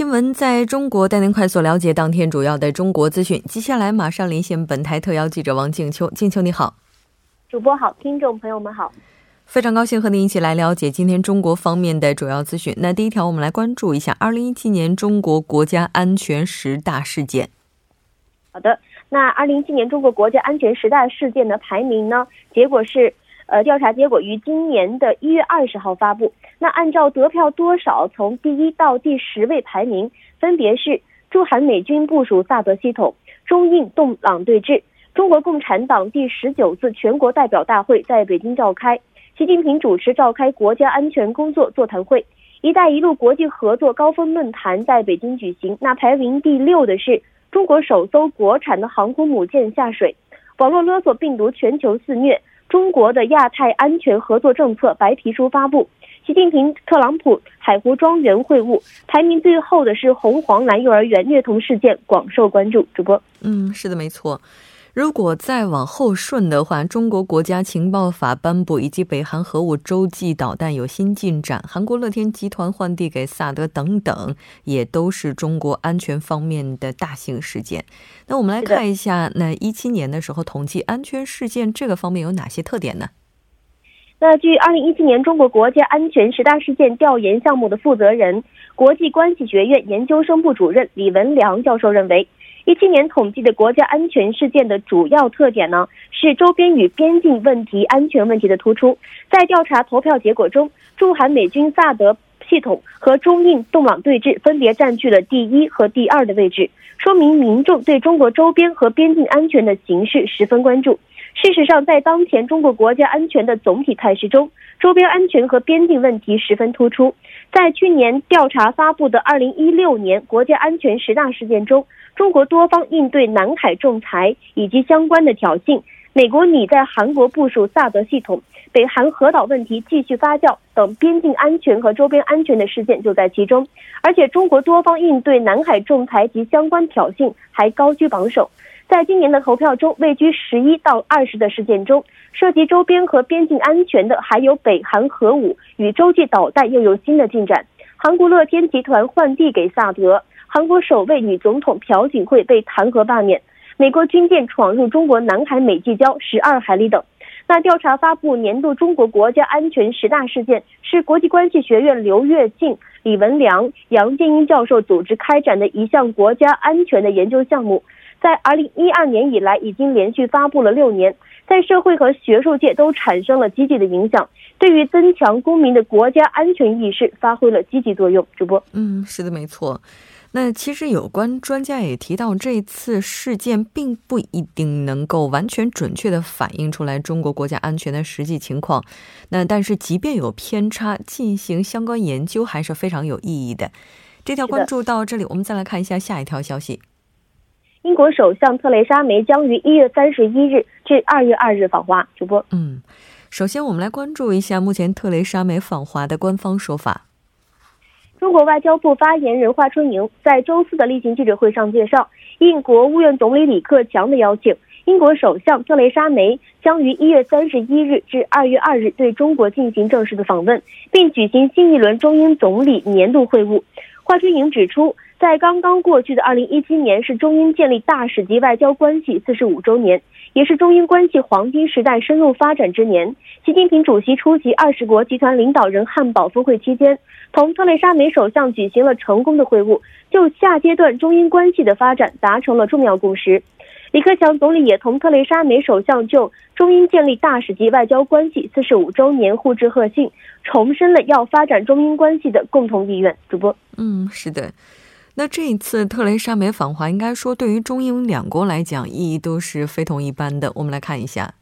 新闻在中国带您快速了解当天主要的中国资讯。接下来马上连线本台特邀记者王静秋。静秋你好，主播好，听众朋友们好，非常高兴和您一起来了解今天中国方面的主要资讯。那第一条，我们来关注一下二零一七年中国国家安全十大事件。好的，那二零一七年中国国家安全十大事件的排名呢？结果是。呃，调查结果于今年的一月二十号发布。那按照得票多少，从第一到第十位排名分别是：驻韩美军部署萨德系统、中印动朗对峙。中国共产党第十九次全国代表大会在北京召开，习近平主持召开国家安全工作座谈会。一带一路国际合作高峰论坛在北京举行。那排名第六的是中国首艘国产的航空母舰下水。网络勒索病毒全球肆虐。中国的亚太安全合作政策白皮书发布，习近平、特朗普海湖庄园会晤，排名最后的是红黄蓝幼儿园虐童事件，广受关注。主播，嗯，是的，没错。如果再往后顺的话，中国国家情报法颁布，以及北韩核武洲际导弹有新进展，韩国乐天集团换地给萨德等等，也都是中国安全方面的大型事件。那我们来看一下，那一七年的时候统计安全事件这个方面有哪些特点呢？那据二零一七年中国国家安全十大事件调研项目的负责人、国际关系学院研究生部主任李文良教授认为。一七年统计的国家安全事件的主要特点呢，是周边与边境问题、安全问题的突出。在调查投票结果中，驻韩美军萨德系统和中印动网对峙分别占据了第一和第二的位置，说明民众对中国周边和边境安全的形势十分关注。事实上，在当前中国国家安全的总体态势中，周边安全和边境问题十分突出。在去年调查发布的二零一六年国家安全十大事件中，中国多方应对南海仲裁以及相关的挑衅，美国拟在韩国部署萨德系统，北韩核岛问题继续发酵等边境安全和周边安全的事件就在其中。而且，中国多方应对南海仲裁及相关挑衅还高居榜首。在今年的投票中，位居十一到二十的事件中，涉及周边和边境安全的还有北韩核武与洲际导弹又有新的进展。韩国乐天集团换地给萨德，韩国首位女总统朴槿惠被弹劾罢免，美国军舰闯入中国南海美济礁十二海里等。那调查发布年度中国国家安全十大事件，是国际关系学院刘跃进、李文良、杨建英教授组织开展的一项国家安全的研究项目。在二零一二年以来，已经连续发布了六年，在社会和学术界都产生了积极的影响，对于增强公民的国家安全意识发挥了积极作用。主播，嗯，是的，没错。那其实有关专家也提到，这次事件并不一定能够完全准确的反映出来中国国家安全的实际情况。那但是即便有偏差，进行相关研究还是非常有意义的。这条关注到这里，我们再来看一下下一条消息。英国首相特蕾莎梅将于一月三十一日至二月二日访华。主播，嗯，首先我们来关注一下目前特蕾莎梅访华的官方说法。中国外交部发言人华春莹在周四的例行记者会上介绍，应国务院总理李克强的邀请，英国首相特蕾莎梅将于一月三十一日至二月二日对中国进行正式的访问，并举行新一轮中英总理年度会晤。华春莹指出。在刚刚过去的二零一七年，是中英建立大使级外交关系四十五周年，也是中英关系黄金时代深入发展之年。习近平主席出席二十国集团领导人汉堡峰会期间，同特蕾莎梅首相举行了成功的会晤，就下阶段中英关系的发展达成了重要共识。李克强总理也同特蕾莎梅首相就中英建立大使级外交关系四十五周年互致贺信，重申了要发展中英关系的共同意愿。主播，嗯，是的。那这一次特蕾莎梅访华，应该说对于中英两国来讲意义都是非同一般的。我们来看一下。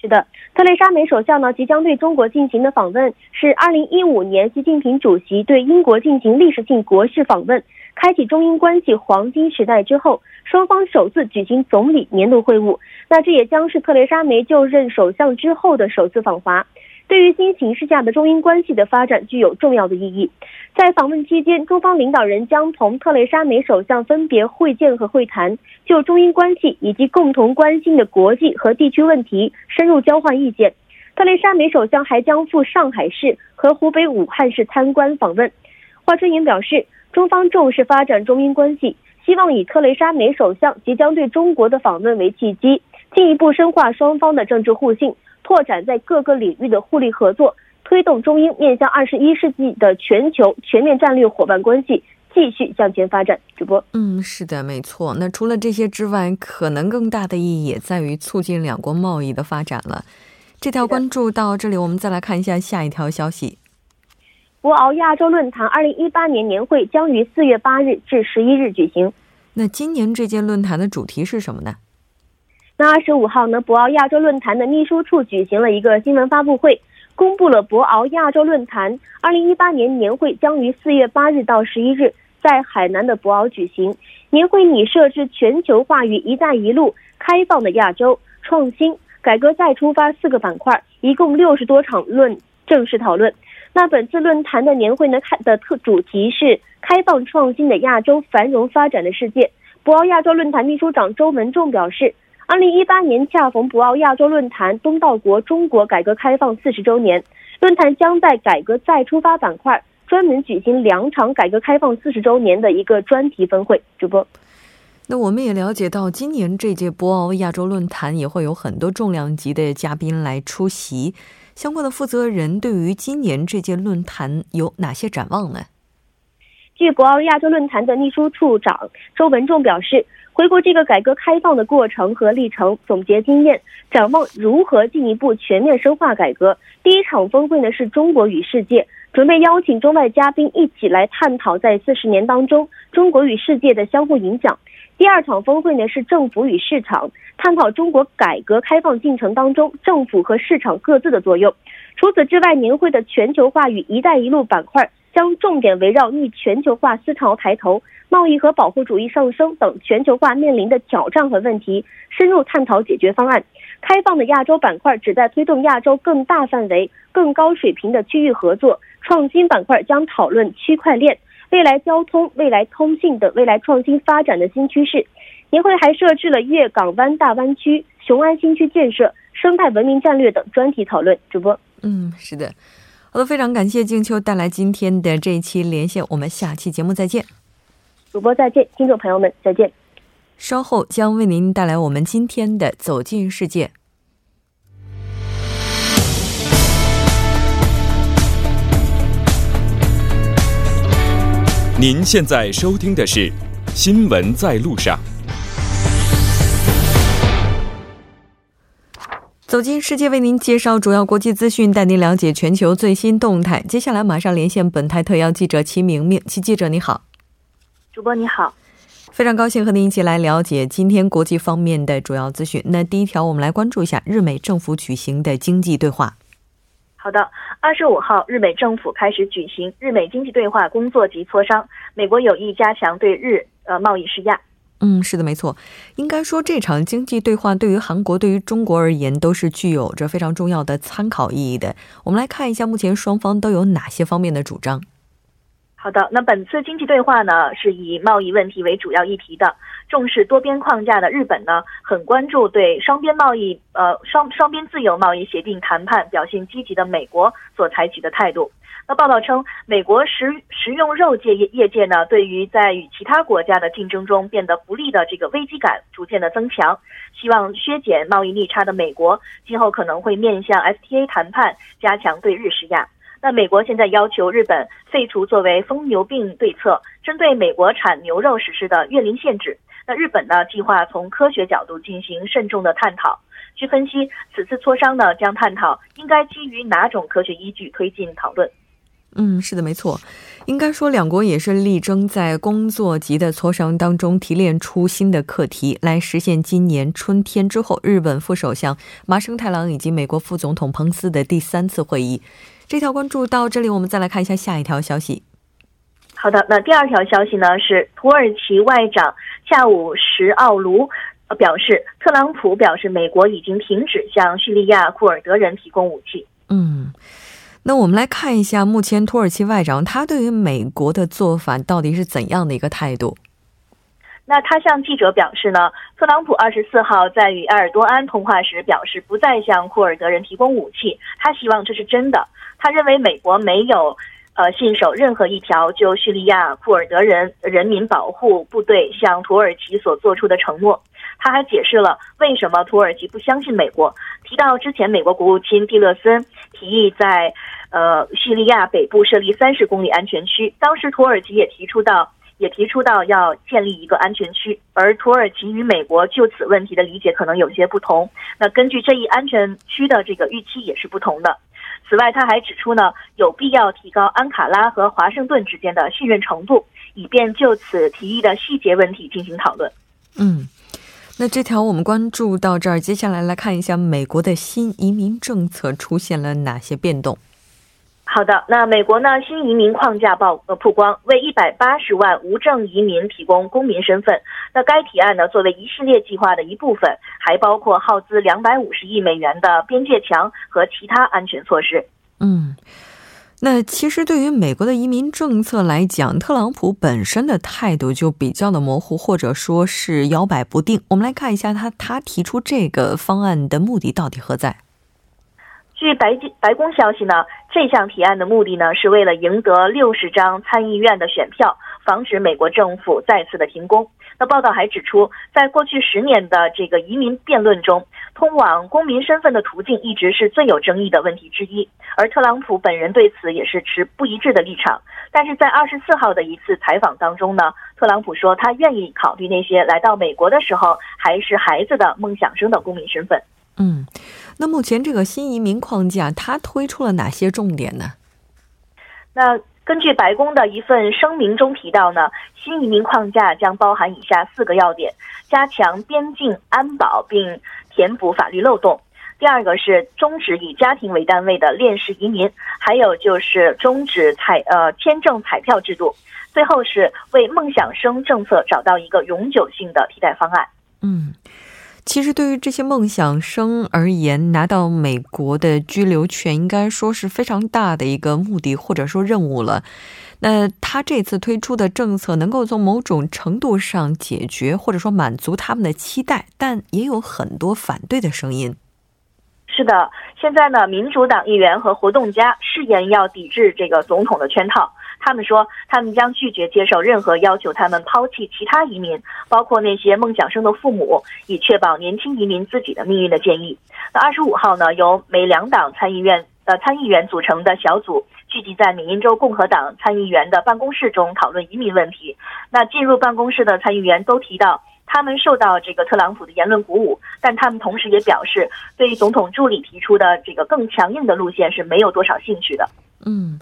是的，特蕾莎梅首相呢即将对中国进行的访问，是二零一五年习近平主席对英国进行历史性国事访问，开启中英关系黄金时代之后，双方首次举行总理年度会晤。那这也将是特蕾莎梅就任首相之后的首次访华。对于新形势下的中英关系的发展具有重要的意义。在访问期间，中方领导人将同特蕾莎梅首相分别会见和会谈，就中英关系以及共同关心的国际和地区问题深入交换意见。特蕾莎梅首相还将赴上海市和湖北武汉市参观访问。华春莹表示，中方重视发展中英关系，希望以特蕾莎梅首相即将对中国的访问为契机，进一步深化双方的政治互信。拓展在各个领域的互利合作，推动中英面向二十一世纪的全球全面战略伙伴关系继续向前发展。主播，嗯，是的，没错。那除了这些之外，可能更大的意义也在于促进两国贸易的发展了。这条关注到这里，我们再来看一下下一条消息。博鳌亚洲论坛二零一八年年会将于四月八日至十一日举行。那今年这届论坛的主题是什么呢？那二十五号呢，博鳌亚洲论坛的秘书处举行了一个新闻发布会，公布了博鳌亚洲论坛二零一八年年会将于四月八日到十一日在海南的博鳌举行。年会拟设置全球化与“一带一路”、开放的亚洲、创新、改革再出发四个板块，一共六十多场论正式讨论。那本次论坛的年会呢，开的特主题是开放创新的亚洲，繁荣发展的世界。博鳌亚洲论坛秘书长周文仲表示。二零一八年恰逢博鳌亚洲论坛东道国中国改革开放四十周年，论坛将在改革再出发板块专门举行两场改革开放四十周年的一个专题分会。主播，那我们也了解到，今年这届博鳌亚洲论坛也会有很多重量级的嘉宾来出席。相关的负责人对于今年这届论坛有哪些展望呢？据博鳌亚洲论坛的秘书处长周文仲表示。回顾这个改革开放的过程和历程，总结经验，展望如何进一步全面深化改革。第一场峰会呢是中国与世界，准备邀请中外嘉宾一起来探讨在四十年当中中国与世界的相互影响。第二场峰会呢是政府与市场，探讨中国改革开放进程当中政府和市场各自的作用。除此之外，年会的全球化与“一带一路”板块将重点围绕逆全球化思潮抬头。贸易和保护主义上升等全球化面临的挑战和问题，深入探讨解决方案。开放的亚洲板块旨在推动亚洲更大范围、更高水平的区域合作。创新板块将讨论区块链、未来交通、未来通信等未来创新发展的新趋势。年会还设置了粤港湾大湾区、雄安新区建设、生态文明战略等专题讨论。主播，嗯，是的，好的，非常感谢静秋带来今天的这一期连线，我们下期节目再见。主播再见，听众朋友们再见。稍后将为您带来我们今天的《走进世界》。您现在收听的是《新闻在路上》。走进世界，为您介绍主要国际资讯，带您了解全球最新动态。接下来马上连线本台特邀记者齐明明，齐记者你好。主播你好，非常高兴和您一起来了解今天国际方面的主要资讯。那第一条，我们来关注一下日美政府举行的经济对话。好的，二十五号，日美政府开始举行日美经济对话工作及磋商，美国有意加强对日呃贸易施压。嗯，是的，没错。应该说，这场经济对话对于韩国、对于中国而言，都是具有着非常重要的参考意义的。我们来看一下，目前双方都有哪些方面的主张。好的，那本次经济对话呢，是以贸易问题为主要议题的。重视多边框架的日本呢，很关注对双边贸易呃双双边自由贸易协定谈判表现积极的美国所采取的态度。那报道称，美国食食用肉界业业界呢，对于在与其他国家的竞争中变得不利的这个危机感逐渐的增强，希望削减贸易逆差的美国，今后可能会面向 FTA 谈判，加强对日施压。那美国现在要求日本废除作为疯牛病对策针对美国产牛肉实施的月龄限制。那日本呢，计划从科学角度进行慎重的探讨。据分析，此次磋商呢，将探讨应该基于哪种科学依据推进讨论。嗯，是的，没错。应该说，两国也是力争在工作级的磋商当中提炼出新的课题，来实现今年春天之后日本副首相麻生太郎以及美国副总统彭斯的第三次会议。这条关注到这里，我们再来看一下下一条消息。好的，那第二条消息呢是土耳其外长恰武什奥卢表示，特朗普表示美国已经停止向叙利亚库尔德人提供武器。嗯。那我们来看一下，目前土耳其外长他对于美国的做法到底是怎样的一个态度？那他向记者表示呢，特朗普二十四号在与埃尔多安通话时表示，不再向库尔德人提供武器，他希望这是真的。他认为美国没有呃信守任何一条就叙利亚库尔德人人民保护部队向土耳其所做出的承诺。他还解释了为什么土耳其不相信美国，提到之前美国国务卿蒂勒森提议在。呃，叙利亚北部设立三十公里安全区，当时土耳其也提出到，也提出到要建立一个安全区，而土耳其与美国就此问题的理解可能有些不同。那根据这一安全区的这个预期也是不同的。此外，他还指出呢，有必要提高安卡拉和华盛顿之间的信任程度，以便就此提议的细节问题进行讨论。嗯，那这条我们关注到这儿，接下来来看一下美国的新移民政策出现了哪些变动。好的，那美国呢？新移民框架曝呃曝光，为一百八十万无证移民提供公民身份。那该提案呢，作为一系列计划的一部分，还包括耗资两百五十亿美元的边界墙和其他安全措施。嗯，那其实对于美国的移民政策来讲，特朗普本身的态度就比较的模糊，或者说是摇摆不定。我们来看一下他他提出这个方案的目的到底何在。据白白宫消息呢，这项提案的目的呢，是为了赢得六十张参议院的选票，防止美国政府再次的停工。那报道还指出，在过去十年的这个移民辩论中，通往公民身份的途径一直是最有争议的问题之一。而特朗普本人对此也是持不一致的立场。但是在二十四号的一次采访当中呢，特朗普说他愿意考虑那些来到美国的时候还是孩子的梦想生的公民身份。嗯。那目前这个新移民框架，它推出了哪些重点呢？那根据白宫的一份声明中提到呢，新移民框架将包含以下四个要点：加强边境安保，并填补法律漏洞；第二个是终止以家庭为单位的链式移民；还有就是终止彩呃签证彩票制度；最后是为梦想生政策找到一个永久性的替代方案。嗯。其实，对于这些梦想生而言，拿到美国的居留权，应该说是非常大的一个目的或者说任务了。那他这次推出的政策，能够从某种程度上解决或者说满足他们的期待，但也有很多反对的声音。是的，现在呢，民主党议员和活动家誓言要抵制这个总统的圈套。他们说，他们将拒绝接受任何要求他们抛弃其他移民，包括那些梦想生的父母，以确保年轻移民自己的命运的建议。那二十五号呢，由美两党参议院呃参议员组成的小组聚集在缅因州共和党参议员的办公室中讨论移民问题。那进入办公室的参议员都提到，他们受到这个特朗普的言论鼓舞，但他们同时也表示，对于总统助理提出的这个更强硬的路线是没有多少兴趣的。嗯。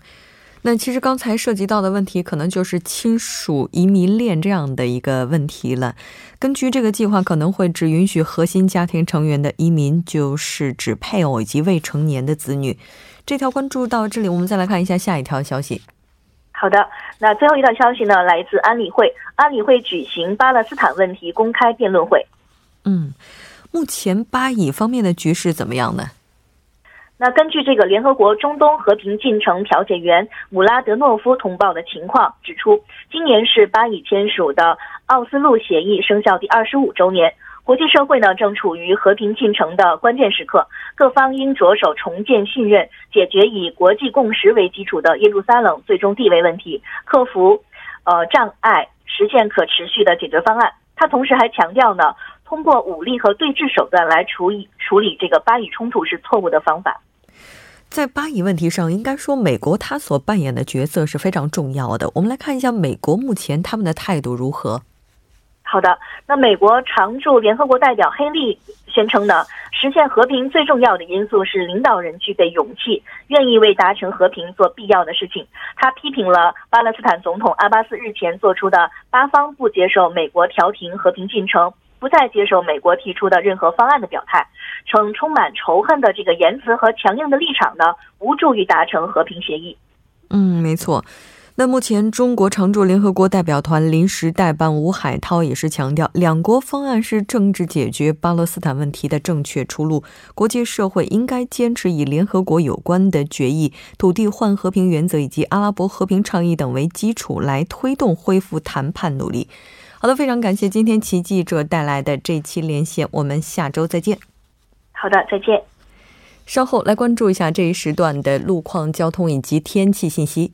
那其实刚才涉及到的问题，可能就是亲属移民链这样的一个问题了。根据这个计划，可能会只允许核心家庭成员的移民，就是指配偶以及未成年的子女。这条关注到这里，我们再来看一下下一条消息。好的，那最后一条消息呢，来自安理会，安理会举行巴勒斯坦问题公开辩论会。嗯，目前巴以方面的局势怎么样呢？那根据这个联合国中东和平进程调解员姆拉德诺夫通报的情况指出，今年是巴以签署的奥斯陆协议生效第二十五周年，国际社会呢正处于和平进程的关键时刻，各方应着手重建信任，解决以国际共识为基础的耶路撒冷最终地位问题，克服呃障碍，实现可持续的解决方案。他同时还强调呢，通过武力和对峙手段来处理处理这个巴以冲突是错误的方法。在巴以问题上，应该说美国他所扮演的角色是非常重要的。我们来看一下美国目前他们的态度如何。好的，那美国常驻联合国代表黑利宣称呢，实现和平最重要的因素是领导人具备勇气，愿意为达成和平做必要的事情。他批评了巴勒斯坦总统阿巴斯日前做出的巴方不接受美国调停和平进程，不再接受美国提出的任何方案的表态，称充满仇恨的这个言辞和强硬的立场呢，无助于达成和平协议。嗯，没错。那目前，中国常驻联合国代表团临时代办吴海涛也是强调，两国方案是政治解决巴勒斯坦问题的正确出路。国际社会应该坚持以联合国有关的决议、土地换和平原则以及阿拉伯和平倡议等为基础，来推动恢复谈判努力。好的，非常感谢今天齐记者带来的这期连线，我们下周再见。好的，再见。稍后来关注一下这一时段的路况、交通以及天气信息。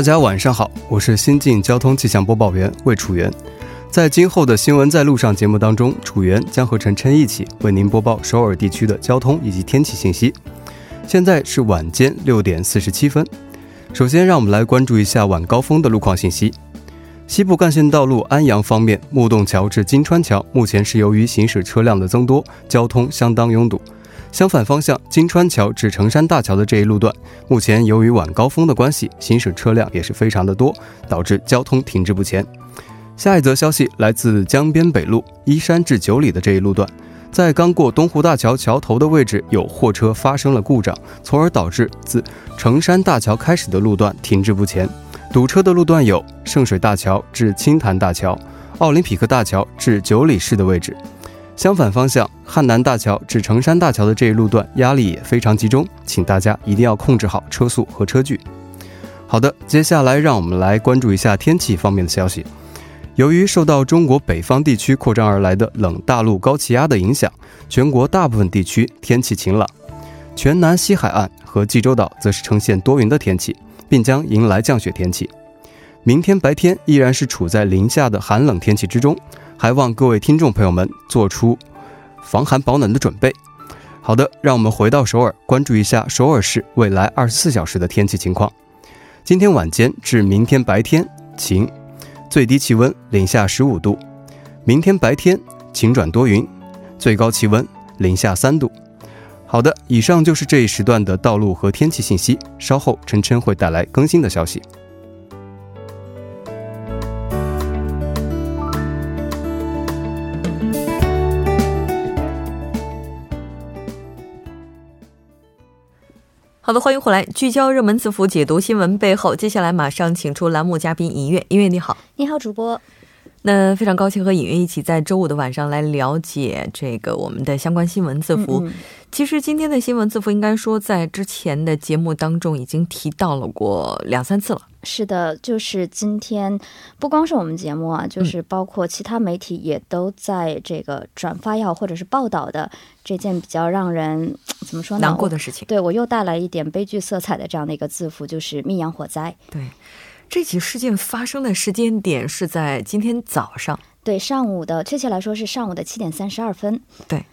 大家晚上好，我是新晋交通气象播报员魏楚元。在今后的新闻在路上节目当中，楚源将和晨晨一起为您播报首尔地区的交通以及天气信息。现在是晚间六点四十七分。首先，让我们来关注一下晚高峰的路况信息。西部干线道路安阳方面，木洞桥至金川桥目前是由于行驶车辆的增多，交通相当拥堵。相反方向，金川桥至成山大桥的这一路段，目前由于晚高峰的关系，行驶车辆也是非常的多，导致交通停滞不前。下一则消息来自江边北路依山至九里的这一路段，在刚过东湖大桥桥头的位置有货车发生了故障，从而导致自成山大桥开始的路段停滞不前。堵车的路段有圣水大桥至青潭大桥、奥林匹克大桥至九里市的位置。相反方向汉南大桥至成山大桥的这一路段压力也非常集中，请大家一定要控制好车速和车距。好的，接下来让我们来关注一下天气方面的消息。由于受到中国北方地区扩张而来的冷大陆高气压的影响，全国大部分地区天气晴朗，全南西海岸和济州岛则是呈现多云的天气，并将迎来降雪天气。明天白天依然是处在零下的寒冷天气之中，还望各位听众朋友们做出防寒保暖的准备。好的，让我们回到首尔，关注一下首尔市未来二十四小时的天气情况。今天晚间至明天白天晴。最低气温零下十五度，明天白天晴转多云，最高气温零下三度。好的，以上就是这一时段的道路和天气信息。稍后晨晨会带来更新的消息。好的，欢迎回来，聚焦热门字符，解读新闻背后。接下来马上请出栏目嘉宾音乐，音乐你好，你好，主播。那非常高兴和尹月一起在周五的晚上来了解这个我们的相关新闻字符。其实今天的新闻字符应该说在之前的节目当中已经提到了过两三次了。是的，就是今天不光是我们节目啊，就是包括其他媒体也都在这个转发要或者是报道的这件比较让人怎么说呢难过的事情。对我又带来一点悲剧色彩的这样的一个字符，就是密阳火灾。对。这起事件发生的时间点是在今天早上，对，上午的，确切来说是上午的七点三十二分，对。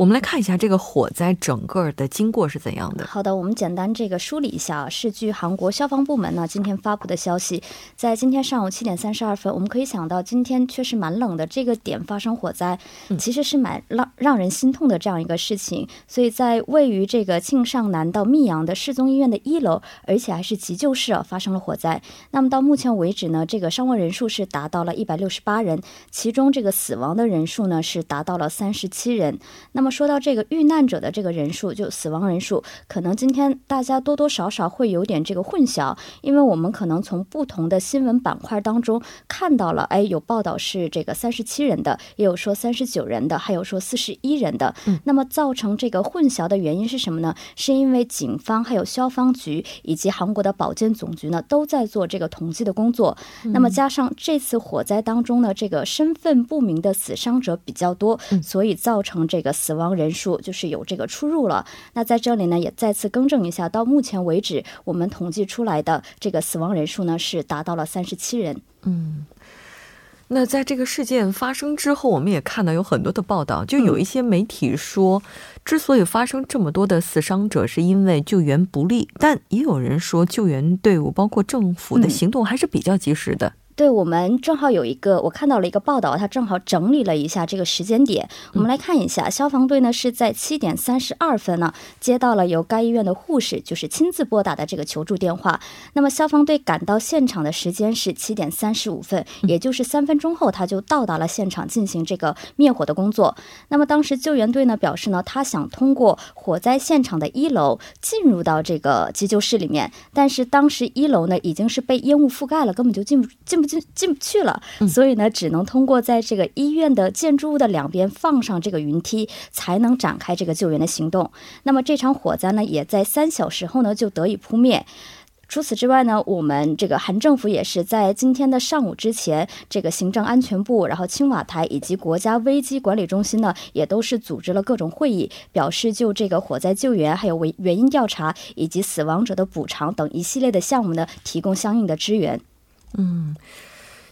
我们来看一下这个火灾整个的经过是怎样的。好的，我们简单这个梳理一下啊，是据韩国消防部门呢今天发布的消息，在今天上午七点三十二分，我们可以想到今天确实蛮冷的，这个点发生火灾，其实是蛮让让人心痛的这样一个事情。所以在位于这个庆尚南道密阳的市中医院的一楼，而且还是急救室啊，发生了火灾。那么到目前为止呢，这个伤亡人数是达到了一百六十八人，其中这个死亡的人数呢是达到了三十七人。那么说到这个遇难者的这个人数，就死亡人数，可能今天大家多多少少会有点这个混淆，因为我们可能从不同的新闻板块当中看到了，哎，有报道是这个三十七人的，也有说三十九人的，还有说四十一人的。嗯，那么造成这个混淆的原因是什么呢？是因为警方、还有消防局以及韩国的保健总局呢，都在做这个统计的工作。那么加上这次火灾当中呢，这个身份不明的死伤者比较多，所以造成这个死亡。亡人数就是有这个出入了。那在这里呢，也再次更正一下，到目前为止，我们统计出来的这个死亡人数呢是达到了三十七人。嗯。那在这个事件发生之后，我们也看到有很多的报道，就有一些媒体说，之所以发生这么多的死伤者，是因为救援不力，但也有人说，救援队伍包括政府的行动还是比较及时的。对我们正好有一个，我看到了一个报道，他正好整理了一下这个时间点。我们来看一下，消防队呢是在七点三十二分呢接到了由该医院的护士就是亲自拨打的这个求助电话。那么消防队赶到现场的时间是七点三十五分，也就是三分钟后他就到达了现场进行这个灭火的工作。那么当时救援队呢表示呢，他想通过火灾现场的一楼进入到这个急救室里面，但是当时一楼呢已经是被烟雾覆盖了，根本就进不进不。进进不去了，所以呢，只能通过在这个医院的建筑物的两边放上这个云梯，才能展开这个救援的行动。那么这场火灾呢，也在三小时后呢就得以扑灭。除此之外呢，我们这个韩政府也是在今天的上午之前，这个行政安全部、然后青瓦台以及国家危机管理中心呢，也都是组织了各种会议，表示就这个火灾救援、还有原原因调查以及死亡者的补偿等一系列的项目呢，提供相应的支援。嗯，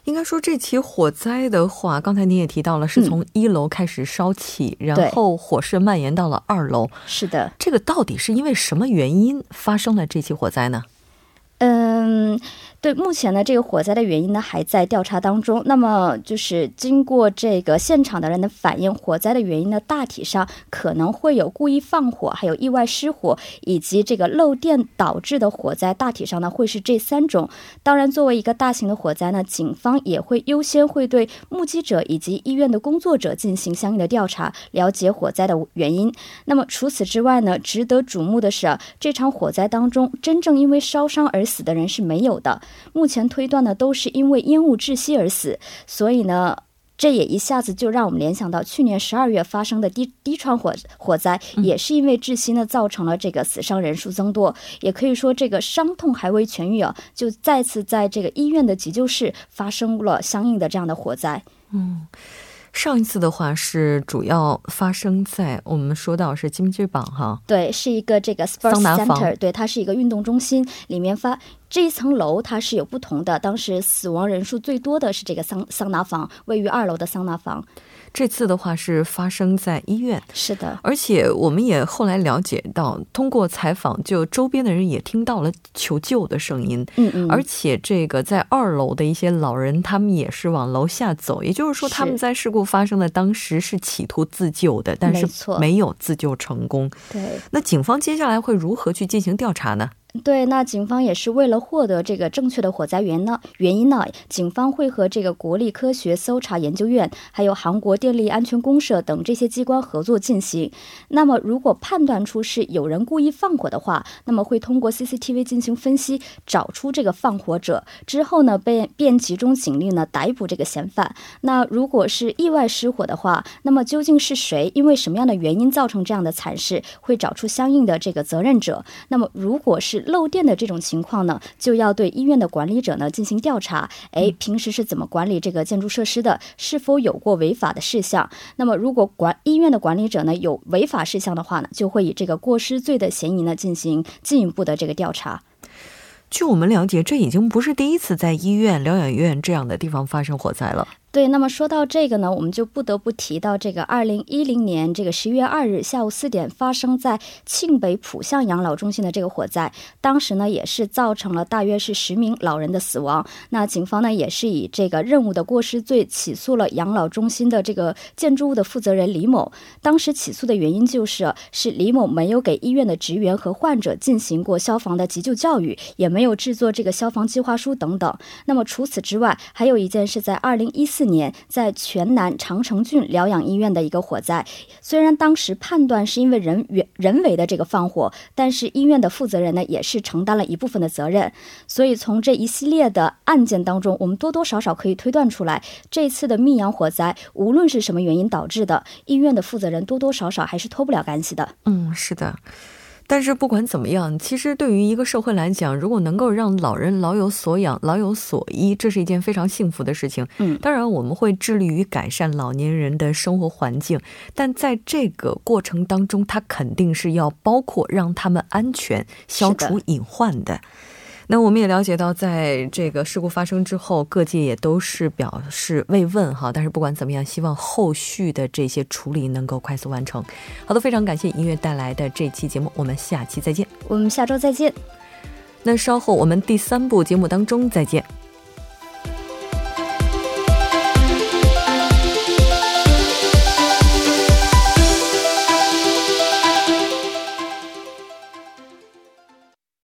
应该说这起火灾的话，刚才您也提到了，是从一楼开始烧起，然后火势蔓延到了二楼。是的，这个到底是因为什么原因发生了这起火灾呢？嗯。对，目前呢，这个火灾的原因呢还在调查当中。那么，就是经过这个现场的人的反映，火灾的原因呢，大体上可能会有故意放火，还有意外失火，以及这个漏电导致的火灾。大体上呢，会是这三种。当然，作为一个大型的火灾呢，警方也会优先会对目击者以及医院的工作者进行相应的调查，了解火灾的原因。那么，除此之外呢，值得瞩目的是，这场火灾当中，真正因为烧伤而死的人是没有的。目前推断呢，都是因为烟雾窒息而死，所以呢，这也一下子就让我们联想到去年十二月发生的低低川火火灾，也是因为窒息呢，造成了这个死伤人数增多。也可以说，这个伤痛还未痊愈啊，就再次在这个医院的急救室发生了相应的这样的火灾。嗯。上一次的话是主要发生在我们说到是金鸡榜哈，对，是一个这个 sports center，对，它是一个运动中心，里面发这一层楼它是有不同的，当时死亡人数最多的是这个桑桑拿房，位于二楼的桑拿房。这次的话是发生在医院，是的，而且我们也后来了解到，通过采访，就周边的人也听到了求救的声音，嗯嗯，而且这个在二楼的一些老人，他们也是往楼下走，也就是说，他们在事故发生的当时是企图自救的，但是没有自救成功。对，那警方接下来会如何去进行调查呢？对，那警方也是为了获得这个正确的火灾源呢原因呢，警方会和这个国立科学搜查研究院、还有韩国电力安全公社等这些机关合作进行。那么，如果判断出是有人故意放火的话，那么会通过 CCTV 进行分析，找出这个放火者之后呢，便便集中警力呢逮捕这个嫌犯。那如果是意外失火的话，那么究竟是谁？因为什么样的原因造成这样的惨事？会找出相应的这个责任者。那么，如果是漏电的这种情况呢，就要对医院的管理者呢进行调查。哎，平时是怎么管理这个建筑设施的？是否有过违法的事项？那么，如果管医院的管理者呢有违法事项的话呢，就会以这个过失罪的嫌疑呢进行进一步的这个调查。据我们了解，这已经不是第一次在医院、疗养院这样的地方发生火灾了。对，那么说到这个呢，我们就不得不提到这个二零一零年这个十一月二日下午四点发生在庆北浦项养老中心的这个火灾，当时呢也是造成了大约是十名老人的死亡。那警方呢也是以这个任务的过失罪起诉了养老中心的这个建筑物的负责人李某。当时起诉的原因就是是李某没有给医院的职员和患者进行过消防的急救教育，也没有制作这个消防计划书等等。那么除此之外，还有一件是在二零一四。四年，在全南长城郡疗养医院的一个火灾，虽然当时判断是因为人人人为的这个放火，但是医院的负责人呢也是承担了一部分的责任。所以从这一系列的案件当中，我们多多少少可以推断出来，这次的密阳火灾无论是什么原因导致的，医院的负责人多多少少还是脱不了干系的。嗯，是的。但是不管怎么样，其实对于一个社会来讲，如果能够让老人老有所养、老有所依，这是一件非常幸福的事情。嗯，当然我们会致力于改善老年人的生活环境，但在这个过程当中，它肯定是要包括让他们安全、消除隐患的。那我们也了解到，在这个事故发生之后，各界也都是表示慰问哈。但是不管怎么样，希望后续的这些处理能够快速完成。好的，非常感谢音乐带来的这期节目，我们下期再见。我们下周再见。那稍后我们第三部节目当中再见。